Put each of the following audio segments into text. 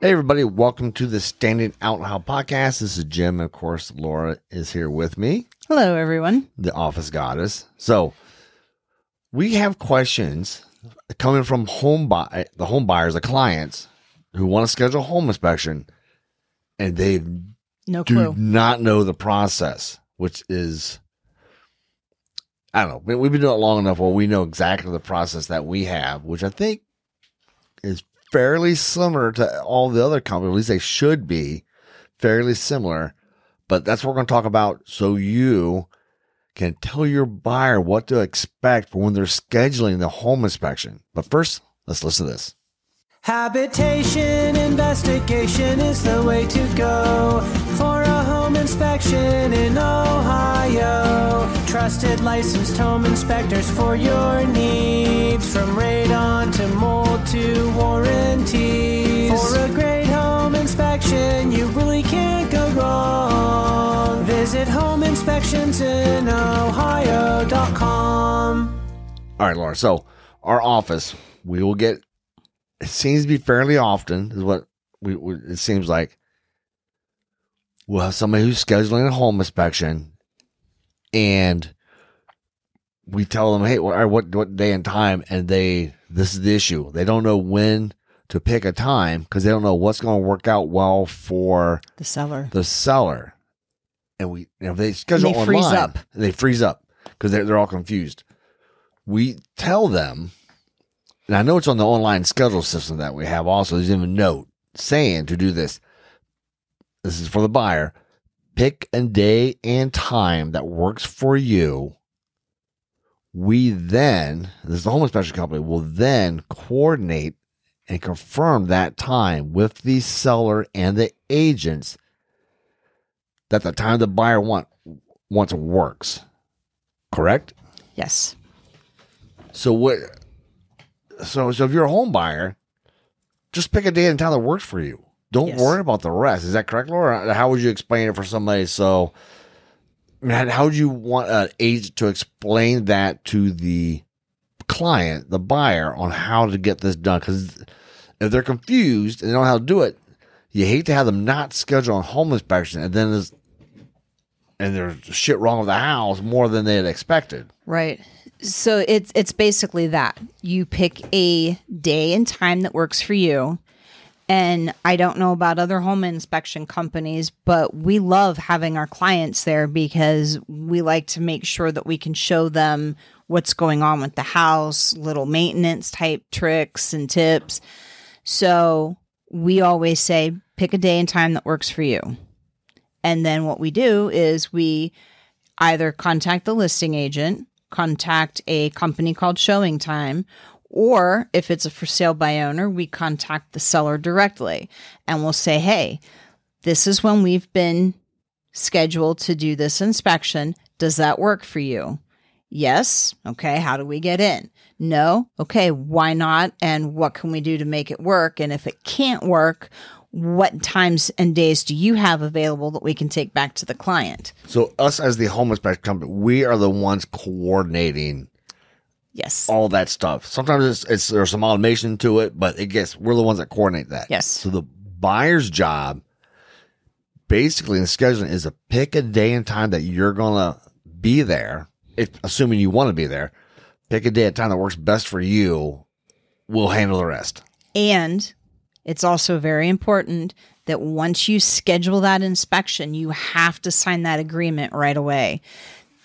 Hey, everybody, welcome to the Standing Out How podcast. This is Jim. Of course, Laura is here with me, Hello, everyone. the office goddess. So, we have questions coming from home buy, eh, the home buyers, the clients who want to schedule home inspection, and they No do clue. not know the process, which is, I don't know. We- We've been doing it long enough where we know exactly the process that we have, which I think is fairly similar to all the other companies. At least they should be fairly similar. But that's what we're going to talk about so you can tell your buyer what to expect for when they're scheduling the home inspection. But first, let's listen to this. Habitation investigation is the way to go for a home inspection in Ohio. Trusted licensed home inspectors for your needs from radon to mold to warranties. For a great home inspection, you really can't go wrong. Visit homeInspectionsinOhio.com. All right, Laura. So, our office, we will get, it seems to be fairly often, is what we, we it seems like. We'll have somebody who's scheduling a home inspection and we tell them, hey, what, what, what day and time? And they, this is the issue. They don't know when to pick a time because they don't know what's going to work out well for The seller. the seller. And we, you know, they schedule they freeze online, up. They freeze up because they're, they're all confused. We tell them, and I know it's on the online schedule system that we have also. There's even a note saying to do this. This is for the buyer. Pick a day and time that works for you. We then, this is the home inspection company, will then coordinate and confirm that time with the seller and the agents that the time the buyer want wants works. Correct? Yes. So what so so if you're a home buyer, just pick a day and time that works for you. Don't Yes. worry about the rest. Is that correct, Laura? How would you explain it for somebody? So I mean, how would you want an agent to explain that to the client, the buyer, on how to get this done? Because if they're confused and they don't know how to do it, you hate to have them not schedule a home inspection and then there's and there's shit wrong with the house more than they had expected. Right. So it's it's basically that. You pick a day and time that works for you. And I don't know about other home inspection companies, but we love having our clients there because we like to make sure that we can show them what's going on with the house, little maintenance type tricks and tips. So we always say pick a day and time that works for you. And then what we do is we either contact the listing agent, contact a company called ShowingTime, or if it's a for sale by owner, we contact the seller directly and we'll say, hey, this is when we've been scheduled to do this inspection. Does that work for you? Yes. Okay. How do we get in? No. Okay. Why not? And what can we do to make it work? And if it can't work, what times and days do you have available that we can take back to the client? So us as the home inspection company, we are the ones coordinating Yes. all that stuff. Sometimes it's, it's there's some automation to it, but it gets we're the ones that coordinate that. Yes. So the buyer's job, basically in scheduling, is to pick a day and time that you're gonna be there. If assuming you want to be there, pick a day and time that works best for you. We'll handle the rest. And it's also very important that once you schedule that inspection, you have to sign that agreement right away.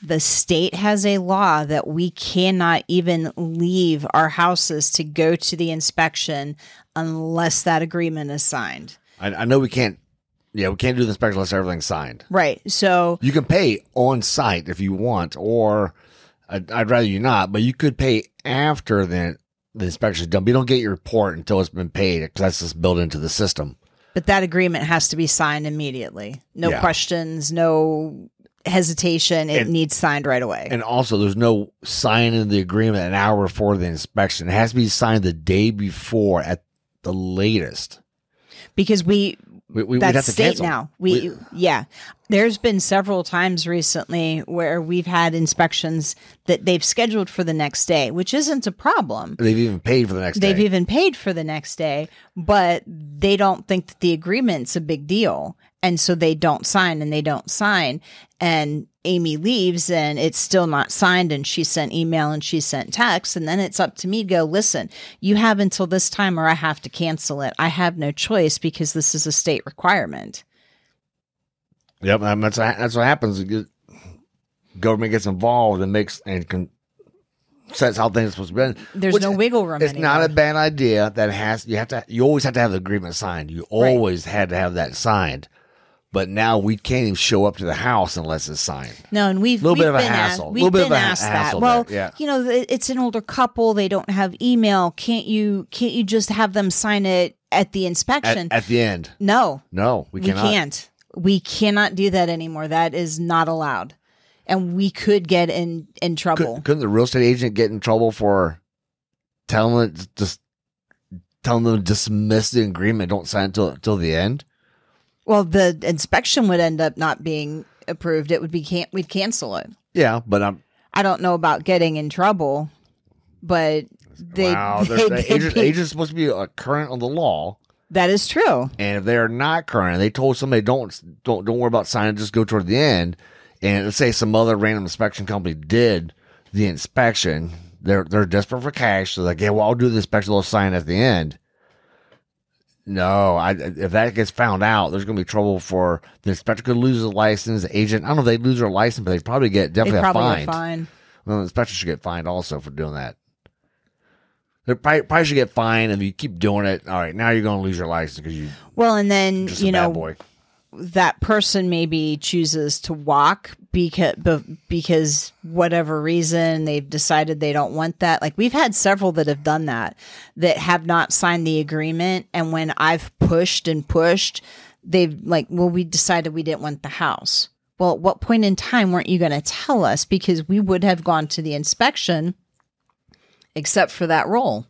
The state has a law that we cannot even leave our houses to go to the inspection unless that agreement is signed. I, I know we can't. Yeah, we can't do the inspection unless everything's signed. Right. So, You can pay on site if you want, or I'd, I'd rather you not, but you could pay after the the inspection is done. But you don't get your report until it's been paid because that's just built into the system. But that agreement has to be signed immediately. No Yeah. questions, no hesitation. It And- needs signed right away. And also, there's no signing the agreement an hour before the inspection. It has to be signed the day before at the latest. because we We, we, have state now. We, yeah. There's been several times recently where we've had inspections that they've scheduled for the next day, which isn't a problem. They've even paid for the next They've day. even paid for the next day, but they don't think that the agreement's a big deal. And so they don't sign and they don't sign. And Amy leaves and it's still not signed. And she sent email and she sent text. And then it's up to me to go, listen, you have until this time or I have to cancel it. I have no choice because this is a state requirement. Yep, and that's that's what happens. Government gets involved and makes and can sets how things are supposed to be. There's Which no wiggle room It's anymore. not a bad idea. That has you have to. You always have to have the agreement signed. You always had to have that signed. But now we can't even show up to the house unless it's signed. No, and we've Little we've bit of a been hassle. Asked, Little we've bit been of a asked that. hassle Well, yeah. you know, it's an older couple. They don't have email. Can't you? Can't you just have them sign it at the inspection? at the end, no, no, we we, can't. We cannot do that anymore. That is not allowed, and we could get in in trouble. Could, couldn't the real estate agent get in trouble for telling it just telling them to dismiss the agreement? Don't sign until until the end. Well, the inspection would end up not being approved. It would be can't we'd cancel it. Yeah, but I'm I don't know about getting in trouble, but they, wow. they, they're- The agent, be- agent's supposed to be uh, current on the law. that is true. And if they're not current, they told somebody don't don't don't worry about signing, just go toward the end. And let's say some other random inspection company did the inspection, they're they're desperate for cash, so like, yeah, well, I'll do the inspection, they'll sign at the end. No, I if that gets found out, there's going to be trouble for the inspector could lose his license. The agent, I don't know if they lose their license, but they probably get definitely a probably fine. fine. Well, the inspector should get fined also for doing that. They probably, probably should get fined if you keep doing it. All right, now you're going to lose your license because you Well, and then a you bad know boy. That person maybe chooses to walk because because whatever reason they've decided they don't want that. Like we've had several that have done that that have not signed the agreement, and when I've pushed and pushed, they've like, well, we decided we didn't want the house. Well, at what point in time weren't you going to tell us? Because we would have gone to the inspection, except for that role.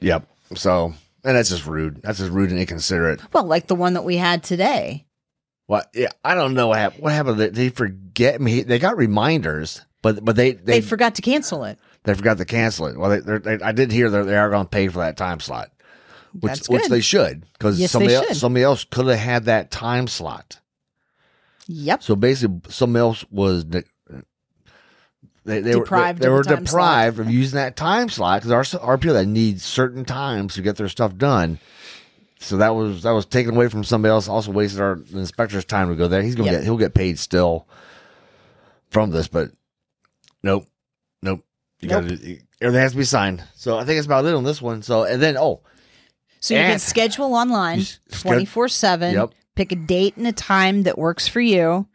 Yep. So, and that's just rude. That's just rude and inconsiderate. Well, like the one that we had today. Well, yeah, I don't know what happened. What happened? They, they forget me. They got reminders, but but they They, they forgot to cancel it. they forgot to cancel it. Well, they, they're- I did hear that they are going to pay for that time slot, which which they should because Yes, they somebody else, should. somebody else could have had that time slot. Yep. So basically, somebody else was they, they Deprived were they, of were the deprived of using that time slot because there are, people that need certain times to get their stuff done. So that was that was taken away from somebody else. Also wasted our inspector's time to go there. He's gonna Yep. get he'll get paid still from this, but nope, nope. You Nope. gotta everything has to be signed. So I think it's about it on this one. So and then oh So you can ah. schedule online You s- sched- twenty four seven. Yep. Pick a date and a time that works for you.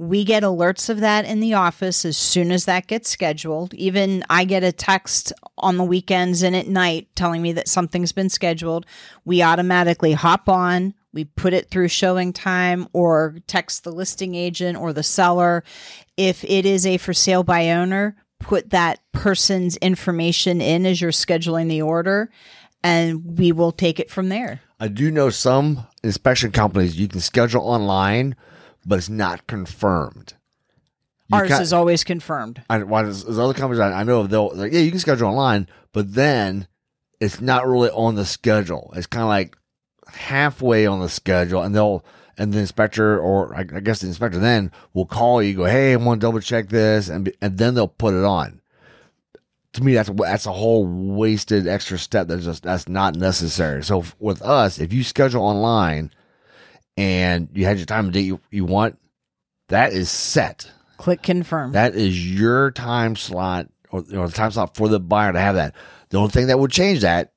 We get alerts of that in the office as soon as that gets scheduled. Even I get a text on the weekends and at night telling me that something's been scheduled. We automatically hop on, we put it through ShowingTime or text the listing agent or the seller. If it is a for sale by owner, put that person's information in as you're scheduling the order and we will take it from there. I do know some inspection companies you can schedule online, but it's not confirmed. You Ours is always confirmed. I, why there's, there's other companies I, I know of, they'll like, yeah, you can schedule online, but then it's not really on the schedule. It's kind of like halfway on the schedule, and they'll and the inspector or I, I guess the inspector then will call you, go, hey, I want to double check this, and be, and then they'll put it on. To me, that's a, that's a whole wasted extra step. That's just that's not necessary. So with us, if you schedule online and you had your time and date you, you want, that is set. Click confirm. That is your time slot or, or the time slot for the buyer to have that. The only thing that would change that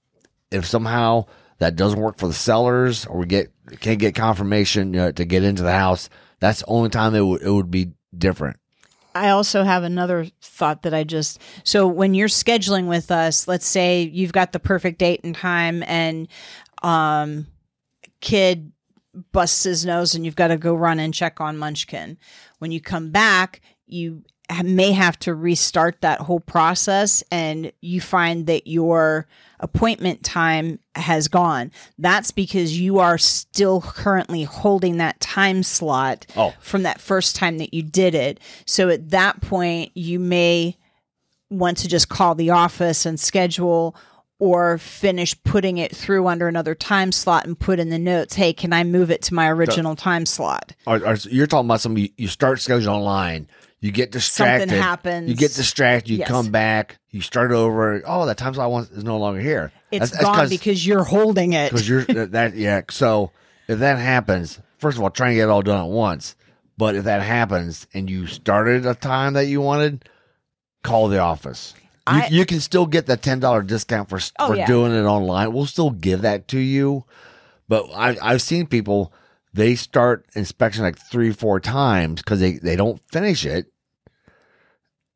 if somehow that doesn't work for the sellers or we get can't get confirmation you know, to get into the house, that's the only time it would it would be different. I also have another thought that I just so when you're scheduling with us, let's say you've got the perfect date and time and um kid busts his nose and you've got to go run and check on Munchkin. When you come back, you may have to restart that whole process and you find that your appointment time has gone. That's because you are still currently holding that time slot Oh. from that first time that you did it. So at that point, you may want to just call the office and schedule or finish putting it through under another time slot and put in the notes, hey, can I move it to my original time slot? Or, or you're talking about something you, you start scheduling online. You get distracted. Something happens. You get distracted. You Yes. come back. You start over. Oh, that time slot one is no longer here. It's That's- that's gone 'cause- because you're holding it. because you're that yeah. So if that happens, first of all, try and get it all done at once. But if that happens and you started a time that you wanted, call the office. You, you can still get the ten dollar discount for Oh, for yeah. doing it online. We'll still give that to you. But I, I've seen people they start inspection like three four times because they they don't finish it.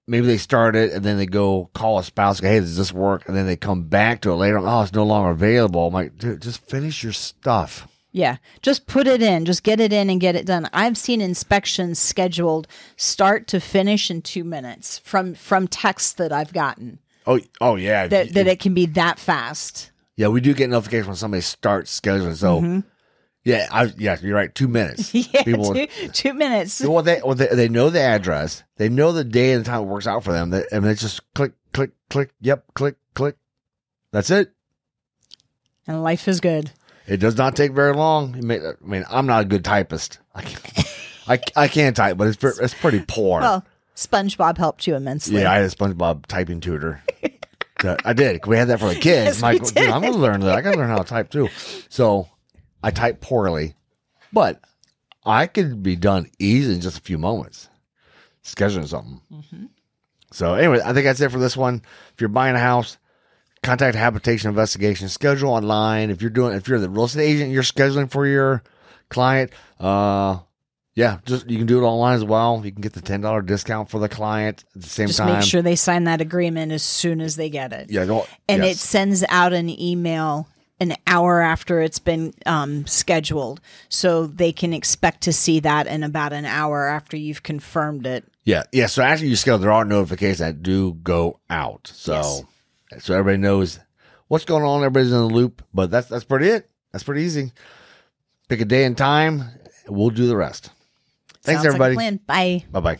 Maybe they start it and then they go call a spouse. Hey, does this work? And then they come back to it later. Oh, it's no longer available. I'm like, dude, just finish your stuff. Yeah, just put it in, just get it in and get it done. I've seen inspections scheduled start to finish in two minutes from from texts that I've gotten Oh, oh yeah, that that it can be that fast. yeah. We do get notification when somebody starts scheduling. So yeah, I yeah, you're right. Two minutes. Mm-hmm. Yeah, People- two, two minutes. well, they well they, they know the address. They know the day and the time it works out for them. They, and they just click, click, click. Yep, click, click. That's it. And life is good. It does not take very long. May- I mean, I'm not a good typist. I can't, I, I can type, but it's pre- it's pretty poor. Well, SpongeBob helped you immensely. yeah, I had a SpongeBob typing tutor. That- I did. We had that for the kids. Yes, like, dude, I'm going to learn that. I got to learn how to type too. So I type poorly, but I could be done easy in just a few moments scheduling something. Mm-hmm. So anyway, I think that's it for this one. If you're buying a house, contact Habitation Investigation. Schedule online. If you're doing, if you're the real estate agent, you're scheduling for your client. Uh, yeah, just you can do it online as well. You can get the ten dollar discount for the client at the same Just time. Just make sure they sign that agreement as soon as they get it. Yeah, don't, and yes. it sends out an email an hour after it's been um, scheduled so they can expect to see that in about an hour after you've confirmed it Yeah, yeah. So after you schedule, there are notifications that do go out. So, so everybody knows what's going on. Everybody's in the loop. But that's that's pretty it. That's pretty easy. Pick a day and time. We'll do the rest. Thanks, Sounds like everybody. plan. bye bye bye.